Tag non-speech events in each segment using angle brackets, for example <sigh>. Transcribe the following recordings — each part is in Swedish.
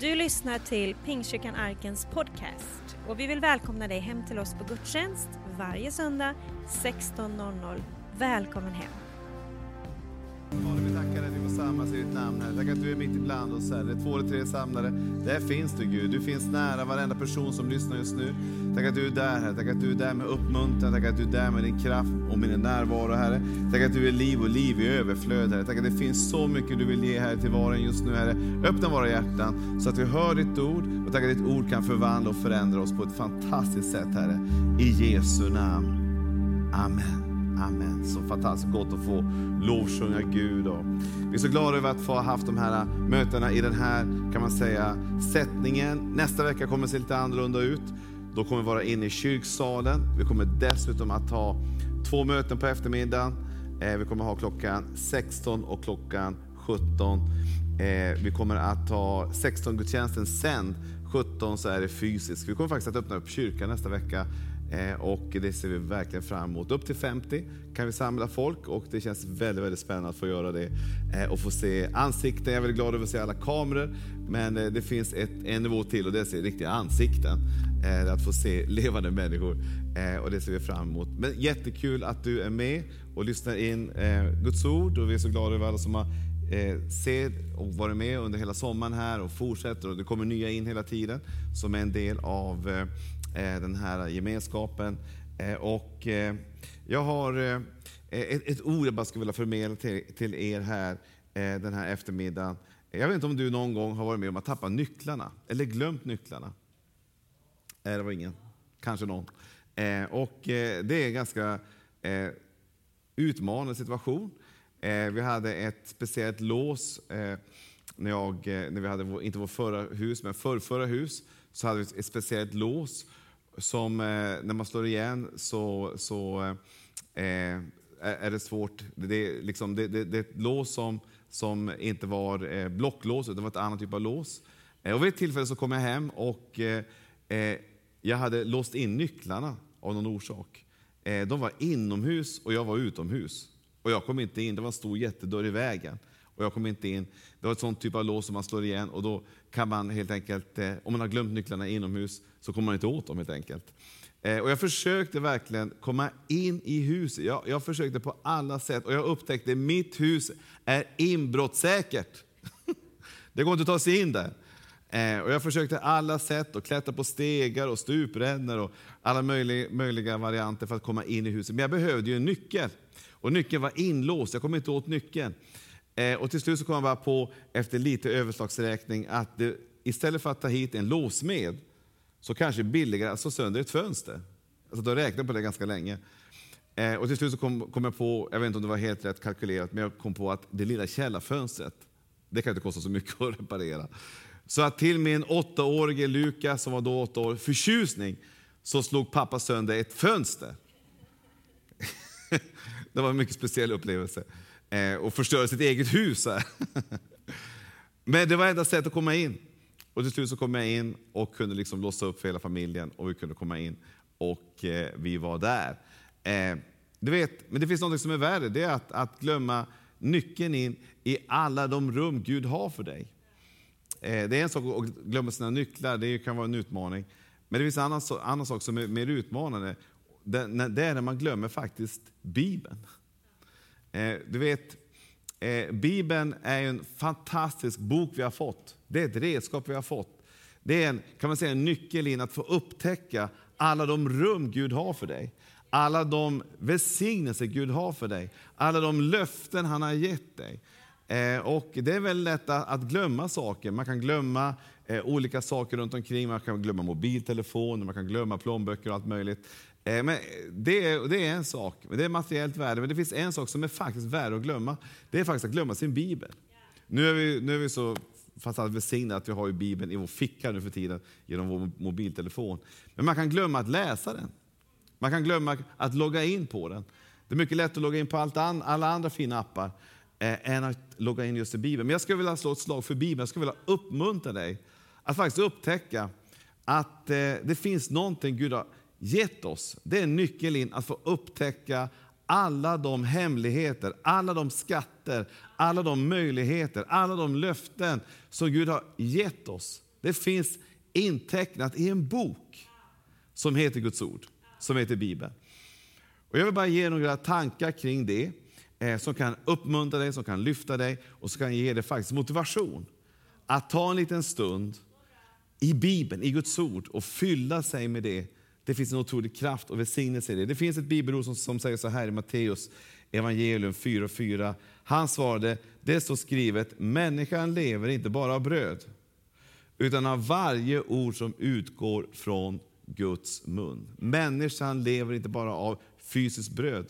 Du lyssnar till Pingstkyrkan Arkens podcast och vi vill välkomna dig hem till oss på gudstjänst varje söndag 16.00. Välkommen hem! Samlas i ditt namn Herre. Tack att du är mitt ibland oss Herre. Två eller tre samlade. Där finns du Gud. Du finns nära varenda person som lyssnar just nu. Tack att du är där Herre. Tack att du är där med uppmuntran. Tack att du är där med din kraft och med din närvaro Herre. Tack att du är liv och liv i överflöd Herre. Tack att det finns så mycket du vill ge här till var just nu Herre. Öppna våra hjärtan så att vi hör ditt ord och tack att ditt ord kan förvandla och förändra oss på ett fantastiskt sätt Herre. I Jesu namn. Amen. Amen. Så fantastiskt gott att få lovsjunga Gud. Och vi är så glada över att få ha haft de här mötena i den här, kan man säga, sättningen. Nästa vecka kommer det se lite annorlunda ut. Då kommer vi vara inne i kyrksalen. Vi kommer dessutom att ha två möten på eftermiddagen. Eh, eh, vi kommer att ha klockan 16 och klockan 17. Vi kommer att ha 16-gudstjänsten sen. 17 så är det fysiskt. Vi kommer faktiskt att öppna upp kyrkan nästa vecka Eh, och det ser vi verkligen fram emot. Upp till 50 kan vi samla folk och det känns väldigt, väldigt spännande att få göra det. Eh, och få se ansikten. Jag är väldigt glad över att se alla kameror. Men eh, det finns ett, en nivå till och det är riktiga ansikten. Att få se <laughs> levande människor. Och det ser vi fram emot. Men jättekul att du är med och lyssnar in Guds ord. Och vi är så glada över alla som har eh, ser och varit med under hela sommaren här och fortsätter. Och det kommer nya in hela tiden som är en del av Eh, den här gemenskapen. Eh, och eh, jag har ett, ord jag bara skulle vilja förmedla till, er här den här eftermiddagen. Jag vet inte om du någon gång har varit med om att tappa nycklarna, eller glömt nycklarna. Det var ingen, kanske någon. Och det är en ganska utmanande situation. Vi hade ett speciellt lås när, jag, när vi hade, inte vårt förra hus, men förrförra hus, så hade vi ett speciellt lås som eh, när man slår igen så, så eh, eh, är det svårt. Det är, liksom, det, det, det är ett lås som, som inte var eh, blocklås, utan var ett annat typ av lås. Eh, och vid ett tillfälle så kom jag hem och eh, eh, jag hade låst in nycklarna av någon orsak. Eh, de var inomhus och jag var utomhus. Och jag kom inte in, det var en stor jättedörr i vägen. Och jag kom inte in. Det var ett sånt typ av lås som man slår igen och då kan man helt enkelt, eh, om man har glömt nycklarna inomhus, så kommer man inte åt dem helt enkelt. Eh, och jag försökte verkligen komma in i huset. Jag, jag försökte på alla sätt och jag upptäckte att mitt hus är inbrottssäkert. <laughs> det går inte att ta sig in där. Eh, och jag försökte alla sätt att klättra på stegar och stuprännor och alla möjliga, möjliga varianter för att komma in i huset. Men jag behövde ju en nyckel. Och nyckeln var inlåst, jag kom inte åt nyckeln. Eh, och till slut så kom jag bara på, efter lite överslagsräkning, att det, istället för att ta hit en låsmed så kanske det är billigare att slå sönder ett fönster. Alltså, då räknade på det ganska länge. Eh, och till slut så kom, kom, jag på, jag vet inte om det var helt rätt kalkylerat, men jag kom på att det lilla källarfönstret, det kan inte kosta så mycket <laughs> att reparera. Så att till min åttaårige Lukas, som var då åtta år, förtjusning, så slog pappa sönder ett fönster. <laughs> det var en mycket speciell upplevelse. Eh, och förstöra sitt eget hus. <laughs> Men det var enda sättet att komma in. Och till slut så kom jag in och kunde liksom låsa upp för hela familjen och vi kunde komma in och eh, vi var där. Eh, du vet, men det finns något som är värre, det är att, att glömma nyckeln in i alla de rum Gud har för dig. Eh, det är en sak att glömma sina nycklar, det kan vara en utmaning. Men det finns en annan, annan sak som är mer utmanande. Det, det är när man glömmer faktiskt Bibeln. Eh, du vet, Eh, Bibeln är en fantastisk bok vi har fått. Det är ett redskap vi har fått. Det är en, kan man säga, en nyckel in att få upptäcka alla de rum Gud har för dig. Alla de välsignelser Gud har för dig. Alla de löften han har gett dig. Eh, och Det är väldigt lätt att glömma saker. Man kan glömma eh, olika saker runt omkring. Man kan glömma mobiltelefoner, man kan glömma plånböcker och allt möjligt. Eh, men det, är, det är en sak, det är materiellt värde. Men det finns en sak som är faktiskt värd att glömma. Det är faktiskt att glömma sin bibel. Nu är vi, nu är vi så fantastiskt välsignade att vi har Bibeln i vår ficka nu för tiden genom vår mobiltelefon. Men man kan glömma att läsa den. Man kan glömma att logga in på den. Det är mycket lätt att logga in på allt an, alla andra fina appar eh, än att logga in just i Bibeln. Men jag skulle vilja slå ett slag för Bibeln. Jag skulle vilja uppmuntra dig att faktiskt upptäcka att eh, det finns någonting Gud har gett oss, det är nyckeln in att få upptäcka alla de hemligheter, alla de skatter, alla de möjligheter, alla de löften som Gud har gett oss. Det finns intecknat i en bok som heter Guds ord, som heter Bibeln. Och jag vill bara ge några tankar kring det eh, som kan uppmuntra dig, som kan lyfta dig och som kan ge dig faktiskt motivation att ta en liten stund i Bibeln, i Guds ord och fylla sig med det. Det finns en otrolig kraft och välsignelse i det. Det finns ett bibelord som, som säger så här i Matteus evangelium 4.4. Han svarade, det står skrivet, människan lever inte bara av bröd, utan av varje ord som utgår från Guds mun. Människan lever inte bara av fysiskt bröd.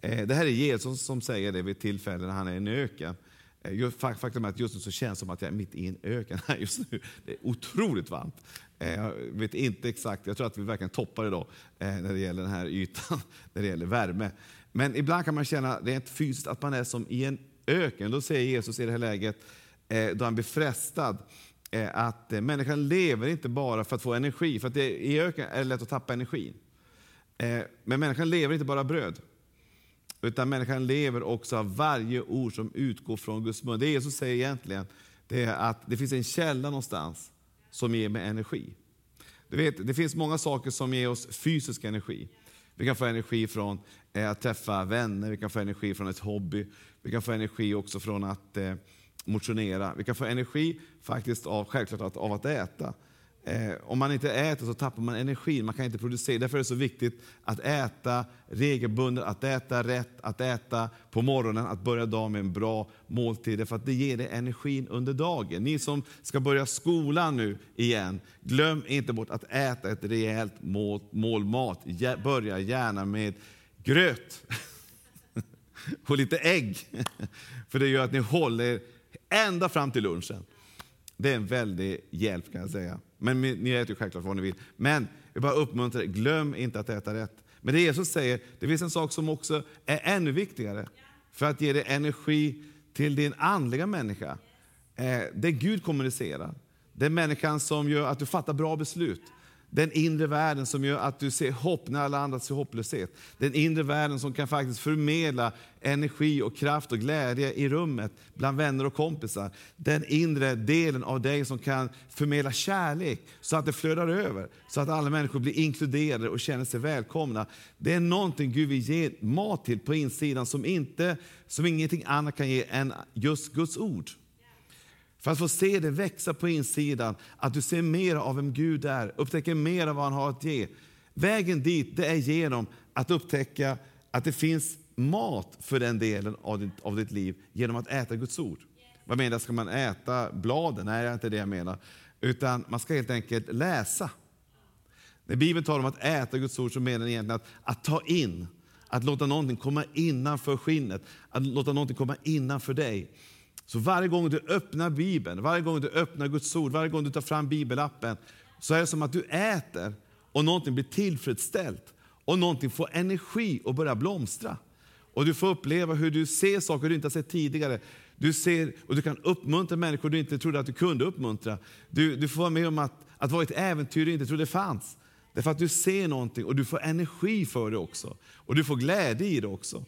Eh, det här är Jesus som säger det vid tillfällen när han är i en öken. Eh, faktum är att just nu så känns det som att jag är mitt i en öken här just nu. Det är otroligt varmt. Eh, jag vet inte exakt, jag tror att vi verkligen toppar idag eh, när det gäller den här ytan, <laughs> när det gäller värme. Men ibland kan man känna rent fysiskt att man är som i en öken. Då säger Jesus i det här läget, då han blir frestad, att människan lever inte bara för att få energi, för att det, i öken är det lätt att tappa energin. Men människan lever inte bara bröd. Utan människan lever också av varje ord som utgår från Guds mun. Det Jesus säger egentligen det är att det finns en källa någonstans som ger mig energi. Du vet, det finns många saker som ger oss fysisk energi. Vi kan få energi från eh, att träffa vänner, vi kan få energi från ett hobby, vi kan få energi också från att eh, motionera. Vi kan få energi faktiskt av, självklart av att äta. Eh, om man inte äter så tappar man energin. man kan inte producera. Därför är det så viktigt att äta regelbundet, att äta rätt, att äta på morgonen, att börja dagen med en bra måltid. För att det ger dig energin under dagen. Ni som ska börja skolan nu igen, glöm inte bort att äta ett rejält mål, mål mat. Börja gärna med gröt <laughs> och lite ägg. <laughs> För det gör att ni håller ända fram till lunchen. Det är en väldig hjälp kan jag säga. Men ni äter ju självklart vad ni vill. Men jag bara uppmuntrar er, glöm inte att äta rätt. Men det Jesus säger, det finns en sak som också är ännu viktigare för att ge dig energi till din andliga människa. Eh, det Gud kommunicerar. Det är människan som gör att du fattar bra beslut. Den inre världen som gör att du ser hopp när alla andra ser hopplöshet. Den inre världen som kan faktiskt förmedla energi och kraft och glädje i rummet bland vänner och kompisar. Den inre delen av dig som kan förmedla kärlek så att det flödar över. Så att alla människor blir inkluderade och känner sig välkomna. Det är någonting Gud vill ge mat till på insidan som, inte, som ingenting annat kan ge än just Guds ord. För att få se det växa på insidan, att du ser mer av vem Gud är, upptäcker mer av vad han har att ge. Vägen dit det är genom att upptäcka att det finns mat för den delen av ditt, av ditt liv genom att äta Guds ord. Vad menar jag, Ska man äta bladen? Nej, det är inte det jag menar. Utan man ska helt enkelt läsa. När Bibeln talar om att äta Guds ord så menar den egentligen att, att ta in, att låta någonting komma innanför skinnet, att låta någonting komma innanför dig. Så varje gång du öppnar Bibeln, varje gång du öppnar Guds ord, varje gång du tar fram bibelappen, så är det som att du äter och någonting blir tillfredsställt och någonting får energi och börjar blomstra. Och du får uppleva hur du ser saker du inte har sett tidigare. Du ser och du kan uppmuntra människor du inte trodde att du kunde uppmuntra. Du, du får vara med om att, att vara ett äventyr du inte trodde fanns. Därför att du ser någonting och du får energi för det också. Och du får glädje i det också.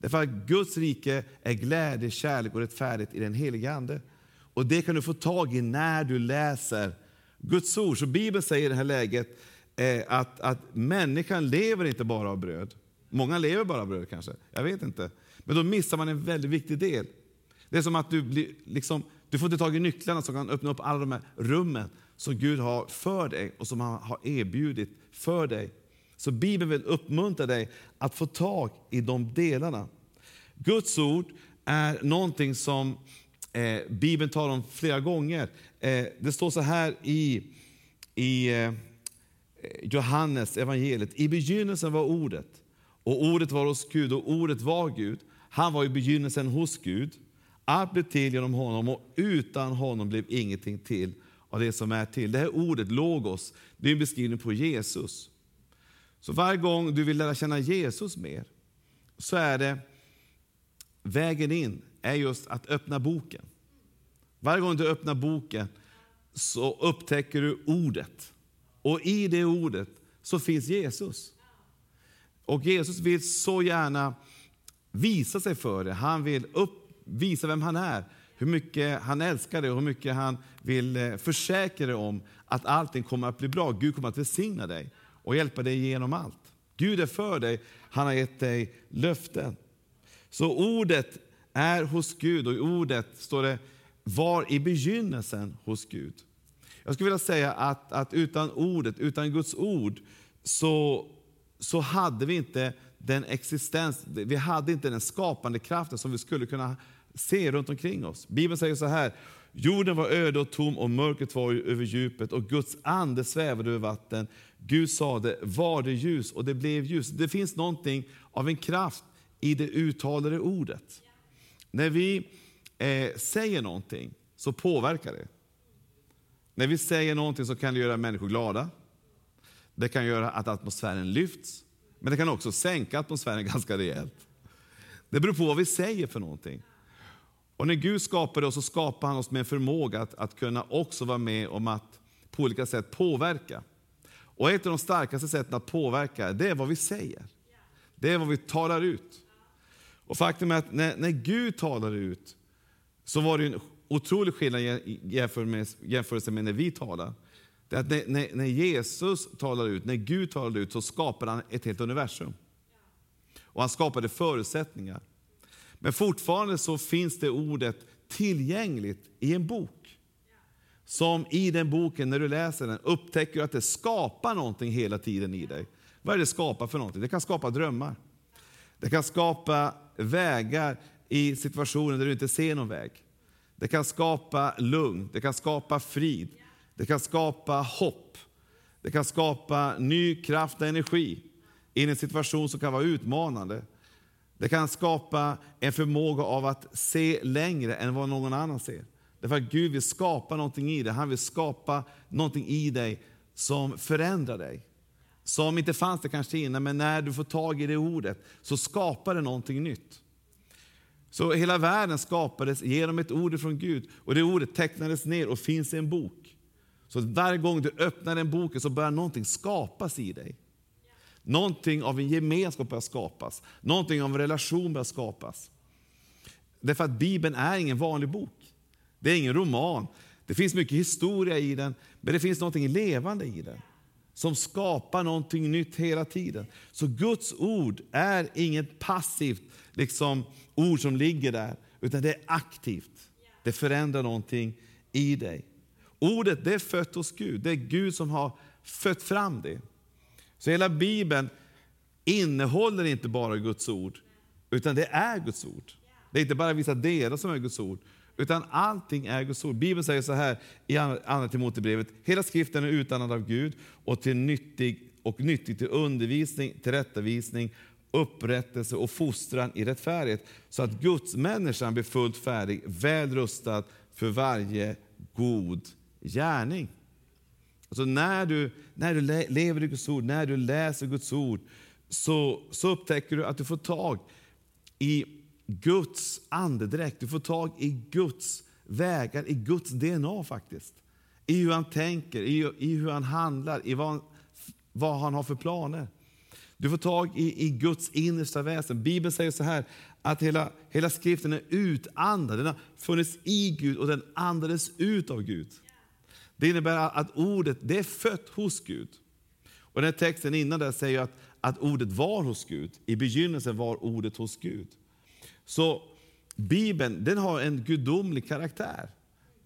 Därför att Guds rike är glädje, kärlek och rättfärdighet i den helige Ande. Och det kan du få tag i när du läser Guds ord. Så Bibeln säger i det här läget eh, att, att människan lever inte bara av bröd. Många lever bara av bröd kanske, jag vet inte. Men då missar man en väldigt viktig del. Det är som att du, blir, liksom, du får inte tag i nycklarna som kan öppna upp alla de här rummen som Gud har för dig och som han har erbjudit för dig. Så Bibeln vill uppmuntra dig att få tag i de delarna. Guds ord är någonting som eh, Bibeln talar om flera gånger. Eh, det står så här i, i eh, Johannes evangeliet. I begynnelsen var ordet och ordet var hos Gud och ordet var Gud. Han var i begynnelsen hos Gud. Allt blev till genom honom och utan honom blev ingenting till av det som är till. Det här ordet, logos, det är en beskrivning på Jesus. Så varje gång du vill lära känna Jesus mer, så är det vägen in är just att öppna boken. Varje gång du öppnar boken så upptäcker du ordet. Och i det ordet så finns Jesus. Och Jesus vill så gärna visa sig för dig. Han vill upp, visa vem han är, hur mycket han älskar dig och hur mycket han vill eh, försäkra dig om att allting kommer att bli bra. Gud kommer att välsigna dig och hjälpa dig genom allt. Gud är för dig, han har gett dig löften. Så ordet är hos Gud och i ordet står det var i begynnelsen hos Gud. Jag skulle vilja säga att, att utan ordet, utan Guds ord, så, så hade vi inte den existens, vi hade inte den skapande kraften som vi skulle kunna se runt omkring oss. Bibeln säger så här, jorden var öde och tom och mörkret var över djupet och Guds ande svävade över vatten. Gud sade, var det ljus och det blev ljus. Det finns någonting av en kraft i det uttalade ordet. När vi eh, säger någonting så påverkar det. När vi säger någonting så kan det göra människor glada. Det kan göra att atmosfären lyfts, men det kan också sänka atmosfären <laughs> ganska rejält. Det beror på vad vi säger för någonting. Och när Gud skapade oss så skapade han oss med en förmåga att, att kunna också vara med om att på olika sätt påverka. Och ett av de starkaste sätten att påverka, det är vad vi säger. Det är vad vi talar ut. Och faktum är att när, när Gud talar ut, så var det en otrolig skillnad i jämförelse med när vi talar. Det är att när, när, när, Jesus talar ut, när Gud talar ut, så skapar han ett helt universum. Och han skapade förutsättningar. Men fortfarande så finns det ordet tillgängligt i en bok. Som i den boken, när du läser den, upptäcker att det skapar någonting hela tiden i dig. Vad är det skapar för någonting? Det kan skapa drömmar. Det kan skapa vägar i situationer där du inte ser någon väg. Det kan skapa lugn, det kan skapa frid, det kan skapa hopp. Det kan skapa ny kraft och energi i en situation som kan vara utmanande. Det kan skapa en förmåga av att se längre än vad någon annan ser. Därför att Gud vill skapa någonting i dig. Han vill skapa någonting i dig som förändrar dig. Som inte fanns det kanske innan, men när du får tag i det ordet så skapar det någonting nytt. Så hela världen skapades genom ett ord från Gud och det ordet tecknades ner och finns i en bok. Så varje gång du öppnar den boken så börjar någonting skapas i dig. Någonting av en gemenskap börjar skapas. Någonting av en relation börjar skapas. Därför att Bibeln är ingen vanlig bok. Det är ingen roman. Det finns mycket historia i den, men det finns någonting levande i den som skapar någonting nytt hela tiden. Så Guds ord är inget passivt liksom, ord som ligger där, utan det är aktivt. Det förändrar någonting i dig. Ordet det är fött hos Gud. Det är Gud som har fött fram det. Så hela Bibeln innehåller inte bara Guds ord, utan det är Guds ord. Det är inte bara vissa delar som är Guds ord, utan allting är Guds ord. Bibeln säger så här i Andra Timoteusbrevet, hela skriften är utandad av Gud och, till nyttig, och nyttig till undervisning, tillrättavisning, upprättelse och fostran i rättfärdighet, så att Guds människan blir fullt färdig, väl rustad för varje god gärning. Alltså när du, när du lever i Guds ord, när du läser Guds ord, så, så upptäcker du att du får tag i Guds andedräkt. Du får tag i Guds vägar, i Guds DNA faktiskt. I hur han tänker, i, i hur han handlar, i vad, vad han har för planer. Du får tag i, i Guds innersta väsen. Bibeln säger så här att hela, hela skriften är utandad. Den har funnits i Gud och den andades ut av Gud. Det innebär att ordet det är fött hos Gud. Och den texten innan där säger att, att ordet var hos Gud. I begynnelsen var ordet hos Gud. Så Bibeln den har en gudomlig karaktär.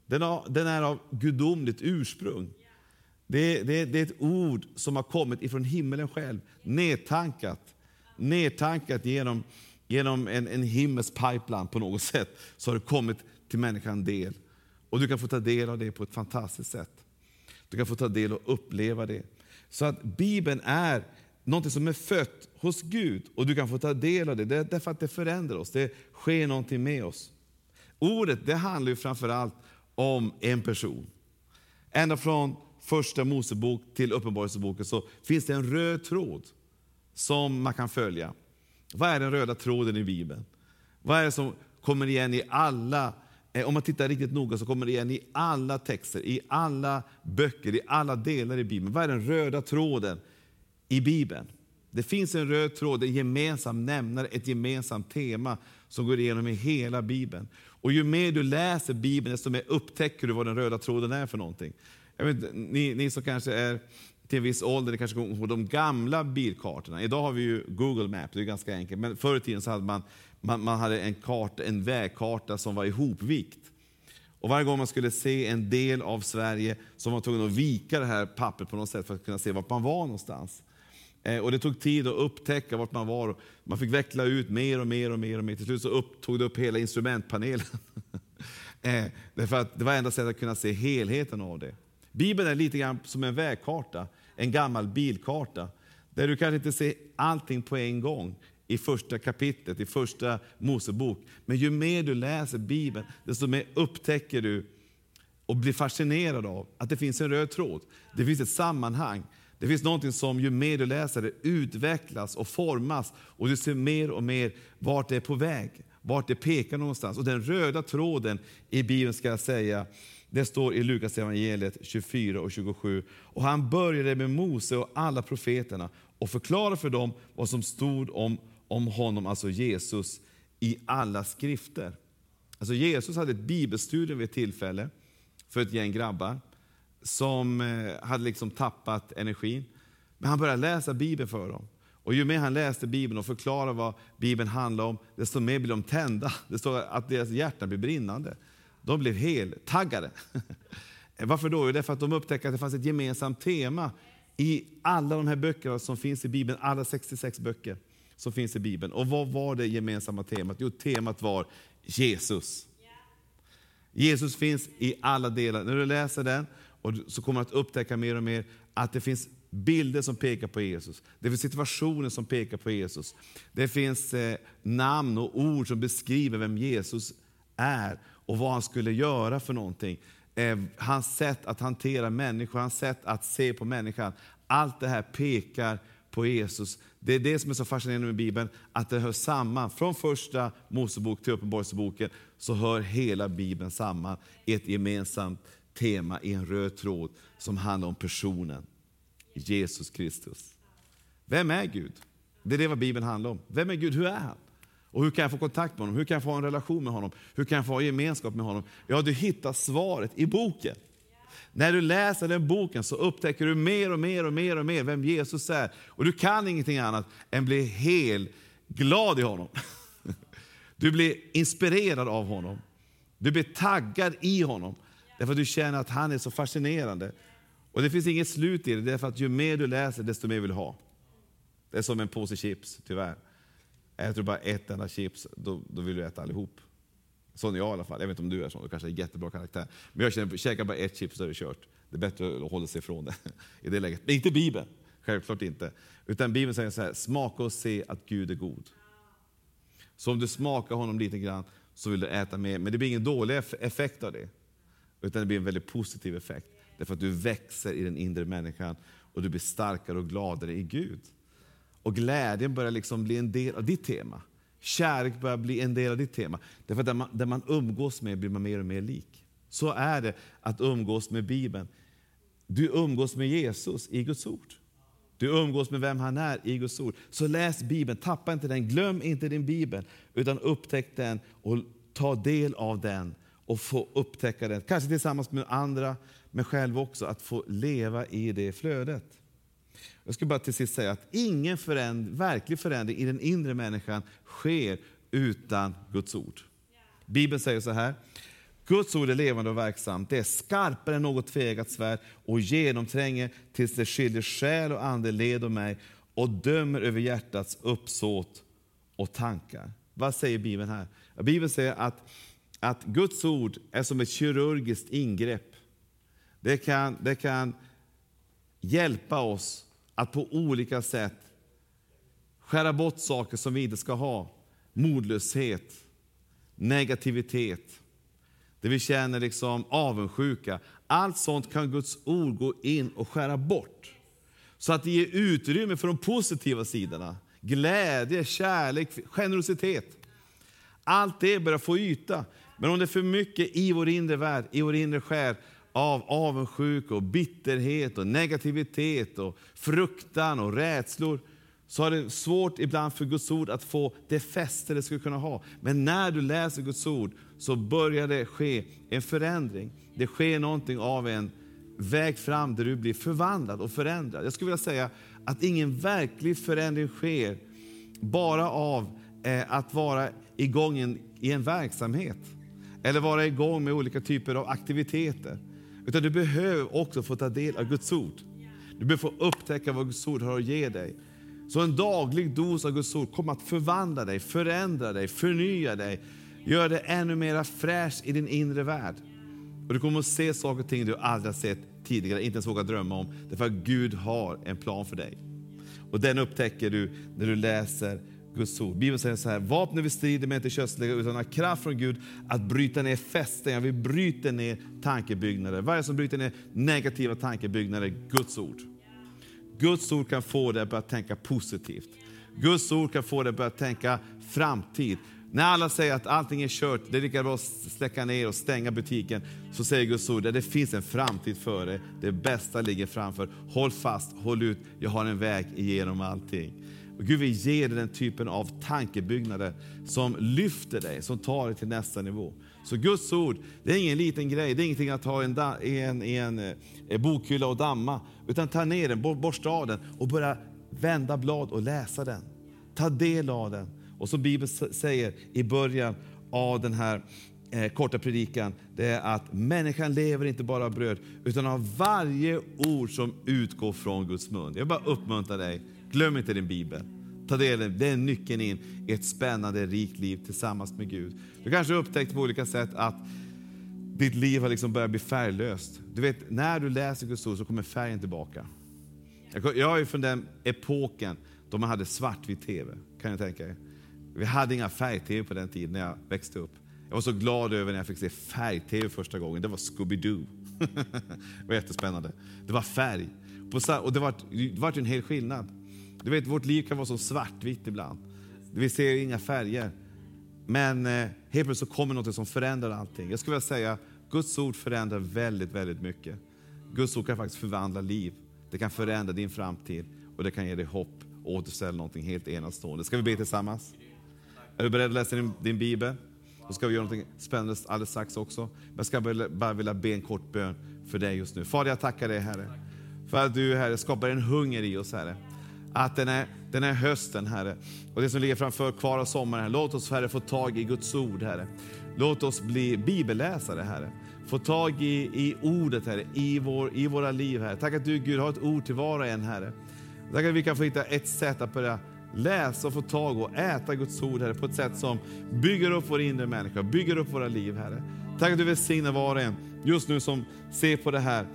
Den, har, den är av gudomligt ursprung. Det, det, det, är ett ord som har kommit ifrån himmelen själv, nedtankat. Nedtankat genom, genom en, en himmelsk pipeline på något sätt, så har det kommit till människan del. Och du kan få ta del av det på ett fantastiskt sätt. Du kan få ta del och uppleva det. Så att Bibeln är något som är fött hos Gud och du kan få ta del av det. Det är därför att det förändrar oss, det sker någonting med oss. Ordet det handlar ju framförallt om en person. Ända från första Mosebok till Uppenbarelseboken så finns det en röd tråd som man kan följa. Vad är den röda tråden i Bibeln? Vad är det som kommer igen i alla Eh, om man tittar riktigt noga så kommer det igen i alla texter, i alla böcker, i alla delar i Bibeln. Vad är den röda tråden i Bibeln? Det finns en röd tråd, en gemensam nämnare, ett gemensamt tema som går igenom i hela Bibeln. Och ju mer du läser Bibeln, desto mer upptäcker du vad den röda tråden är för någonting. Jag vet, ni, ni som kanske är till en viss ålder, ni kanske kommer ihåg de gamla bilkartorna. Idag har vi ju Google Maps, det är ganska enkelt. Men förr i tiden så hade man, man, man hade en, karta, en vägkarta som var ihopvikt. Och varje gång man skulle se en del av Sverige så var man tvungen att vika det här pappret på något sätt för att kunna se vart man var någonstans. Eh, och det tog tid att upptäcka vart man var. Man fick veckla ut mer och mer och mer. och mer. Till slut så upp, tog det upp hela instrumentpanelen. <laughs> Eh, därför att det var enda sättet att kunna se helheten av det. Bibeln är lite grann som en vägkarta, en gammal bilkarta. Där du kanske inte ser allting på en gång i första kapitlet, i första Mosebok. Men ju mer du läser Bibeln, desto mer upptäcker du och blir fascinerad av att det finns en röd tråd. Det finns ett sammanhang. Det finns någonting som ju mer du läser det utvecklas och formas och du ser mer och mer vart det är på väg, vart det pekar någonstans. Och den röda tråden i Bibeln ska jag säga, det står i Lukas evangeliet 24 och 27. Och han började med Mose och alla profeterna och förklarade för dem vad som stod om, om honom, alltså Jesus, i alla skrifter. Alltså Jesus hade ett bibelstudium vid ett tillfälle för ett gäng grabbar som eh, hade liksom tappat energin. Men han började läsa Bibeln för dem. Och ju mer han läste Bibeln och förklarade vad Bibeln handlar om, desto mer blev de tända. <laughs> Det står att deras hjärtan blev brinnande. De blev heltaggade. <laughs> Varför då? Därför att de upptäckte att det fanns ett gemensamt tema i alla de här böckerna som finns i Bibeln, alla 66 böcker som finns i Bibeln. Och vad var det gemensamma temat? Jo, temat var Jesus. Jesus finns i alla delar. När du läser den och så kommer du att upptäcka mer och mer att det finns bilder som pekar på Jesus. Det finns situationer som pekar på Jesus. Det finns eh, namn och ord som beskriver vem Jesus är och vad han skulle göra för någonting. Eh, hans sätt att hantera människor, hans sätt att se på människan. Allt det här pekar på Jesus. Det är det som är så fascinerande med Bibeln, att det hör samman. Från första Mosebok till Uppenbarelseboken så hör hela Bibeln samman i ett gemensamt tema, i en röd tråd som handlar om personen Jesus Kristus. Vem är Gud? Det är det vad Bibeln handlar om. Vem är Gud? Hur är han? Och hur kan jag få kontakt med honom? Hur kan jag få en relation med honom? Hur kan jag få gemenskap med honom? Ja, du hittar svaret i boken. När du läser den boken så upptäcker du mer och mer och mer och mer vem Jesus är. Och du kan ingenting annat än bli helt glad i honom. <laughs> Du blir inspirerad av honom. Du blir taggad i honom. Därför att du känner att han är så fascinerande. Och det finns inget slut i det, därför att ju mer du läser, desto mer vill du ha. Det är som en påse chips, tyvärr. Äter du bara ett enda chips, då, då vill du äta allihop. Sån är jag i alla fall. Jag vet inte om du är sån, du kanske är jättebra karaktär. Men jag känner, käkar bara ett chips så är det kört. Det är bättre att hålla sig ifrån det <laughs> i det läget. Men inte Bibeln, självklart inte. Utan Bibeln säger så här, smaka och se att Gud är god. Så om du smakar honom lite grann så vill du äta mer. Men det blir ingen dålig effekt av det. Utan det blir en väldigt positiv effekt. Därför att du växer i den inre människan och du blir starkare och gladare i Gud. Och glädjen börjar liksom bli en del av ditt tema. Kärlek börjar bli en del av ditt tema. Därför att där man, där man umgås med blir man mer och mer lik. Så är det att umgås med Bibeln. Du umgås med Jesus i Guds ord. Du umgås med vem han är i Guds ord. Så läs Bibeln, tappa inte den, glöm inte din Bibel, utan upptäck den och ta del av den och få upptäcka den. Kanske tillsammans med andra, men själv också, att få leva i det flödet. Jag ska bara till sist säga att ingen föränd verklig förändring i den inre människan sker utan Guds ord. Bibeln säger så här, Guds ord är levande och verksamt. Det är skarpare än något tvegat svärd och genomtränger tills det skiljer själ och ande, led och mig och dömer över hjärtats uppsåt och tankar. Vad säger Bibeln här? Bibeln säger att, att Guds ord är som ett kirurgiskt ingrepp. Det kan, det kan hjälpa oss att på olika sätt skära bort saker som vi inte ska ha. Modlöshet, negativitet, det vi känner liksom avundsjuka. Allt sånt kan Guds ord gå in och skära bort. Så att det ger utrymme för de positiva sidorna. Glädje, kärlek, generositet. Allt det börjar få yta. Men om det är för mycket i vår inre värld, i vår inre själ, av avundsjuka, och bitterhet, och negativitet, och fruktan och rädslor, så har det svårt ibland för Guds ord att få det fäste det skulle kunna ha. Men när du läser Guds ord så börjar det ske en förändring. Det sker någonting av en väg fram där du blir förvandlad och förändrad. Jag skulle vilja säga att ingen verklig förändring sker bara av eh, att vara igång i en verksamhet eller vara igång med olika typer av aktiviteter. Utan du behöver också få ta del av Guds ord. Du behöver få upptäcka vad Guds ord har att ge dig. Så en daglig dos av Guds ord kommer att förvandla dig, förändra dig, förnya dig, göra dig ännu mer fräsch i din inre värld. Och du kommer att se saker och ting du aldrig har sett tidigare, inte ens vågat drömma om. Därför att Gud har en plan för dig. Och den upptäcker du när du läser Guds ord. Bibeln säger så här, vapnen vi strider med är inte köstliga utan har kraft från Gud att bryta ner fästingar. Vi bryter ner tankebyggnader. Vad är det som bryter ner negativa tankebyggnader? Guds ord. Guds ord kan få dig att börja tänka positivt. Guds ord kan få dig att börja tänka framtid. När alla säger att allting är kört, det är lika bra att släcka ner och stänga butiken, så säger Guds ord att det finns en framtid för dig. Det bästa ligger framför. Håll fast, håll ut, jag har en väg igenom allting. Och Gud vill ge dig den typen av tankebyggnader som lyfter dig, som tar dig till nästa nivå. Så Guds ord, det är ingen liten grej, det är ingenting att ha i en, en, en, en bokhylla och damma. Utan ta ner den, borsta av den och börja vända blad och läsa den. Ta del av den. Och som Bibeln säger i början av den här eh, korta predikan, det är att människan lever inte bara av bröd, utan av varje ord som utgår från Guds mun. Jag bara uppmuntrar dig, glöm inte din bibel. Ta del det är nyckeln in i ett spännande, rikt liv tillsammans med Gud. Du kanske har upptäckt på olika sätt att ditt liv har liksom börjat bli färglöst. Du vet, när du läser Guds ord så kommer färgen tillbaka. Jag är från den epoken då man hade svartvit TV, kan jag tänka er. Vi hade inga färg-TV på den tiden när jag växte upp. Jag var så glad över när jag fick se färg-TV första gången. Det var Scooby-Doo. <laughs> det var jättespännande. Det var färg. Och det var, det var en hel skillnad. Du vet, vårt liv kan vara så svartvitt ibland. Vi ser inga färger. Men eh, helt plötsligt så kommer något som förändrar allting. Jag skulle vilja säga, Guds ord förändrar väldigt, väldigt mycket. Guds ord kan faktiskt förvandla liv. Det kan förändra din framtid och det kan ge dig hopp och återställa någonting helt enastående. Ska vi be tillsammans? Är du beredd att läsa din, din bibel? Då ska vi göra något spännande alldeles strax också. Jag ska bara vilja be en kort bön för dig just nu. Fader, jag tackar dig Herre, för att du Herre skapar en hunger i oss Herre. Att den är, den är hösten Herre, och det som ligger framför kvar av sommaren. Låt oss Herre få tag i Guds ord Herre. Låt oss bli bibelläsare Herre. Få tag i, i ordet Herre, i, vår, i våra liv Herre. Tack att du Gud har ett ord till var och en Herre. Tack att vi kan få hitta ett sätt att börja läsa och få tag och äta Guds ord, Herre, på ett sätt som bygger upp vår inre människa, bygger upp våra liv, Herre. Tack att du välsignar var och en just nu som ser på det här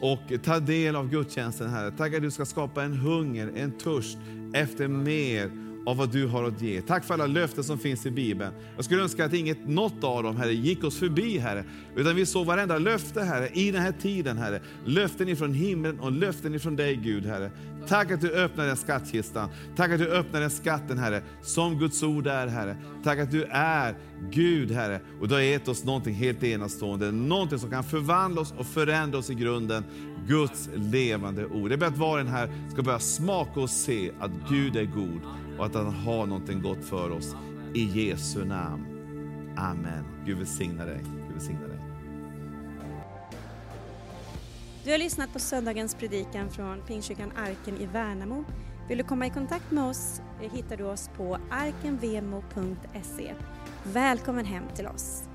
och ta del av gudstjänsten, Herre. Tack att du ska skapa en hunger, en törst efter mer av vad du har att ge. Tack för alla löften som finns i Bibeln. Jag skulle önska att inget, något av dem, Herre, gick oss förbi, Herre. Utan vi såg varenda löfte, Herre, i den här tiden, Herre. Löften ifrån himlen och löften ifrån dig, Gud, Herre. Tack att du öppnar den skattkistan. Tack att du öppnar den skatten, Herre, som Guds ord är, Herre. Tack att du är Gud, Herre. Och du har gett oss någonting helt enastående. Någonting som kan förvandla oss och förändra oss i grunden. Guds levande ord. Jag ber att var och en här ska börja smaka och se att Gud är god och att han har någonting gott för oss. I Jesu namn. Amen. Gud välsigna dig. Gud välsigna dig. Du har lyssnat på söndagens predikan från Pingstkyrkan Arken i Värnamo. Vill du komma i kontakt med oss eh, hittar du oss på arkenvemo.se. Välkommen hem till oss.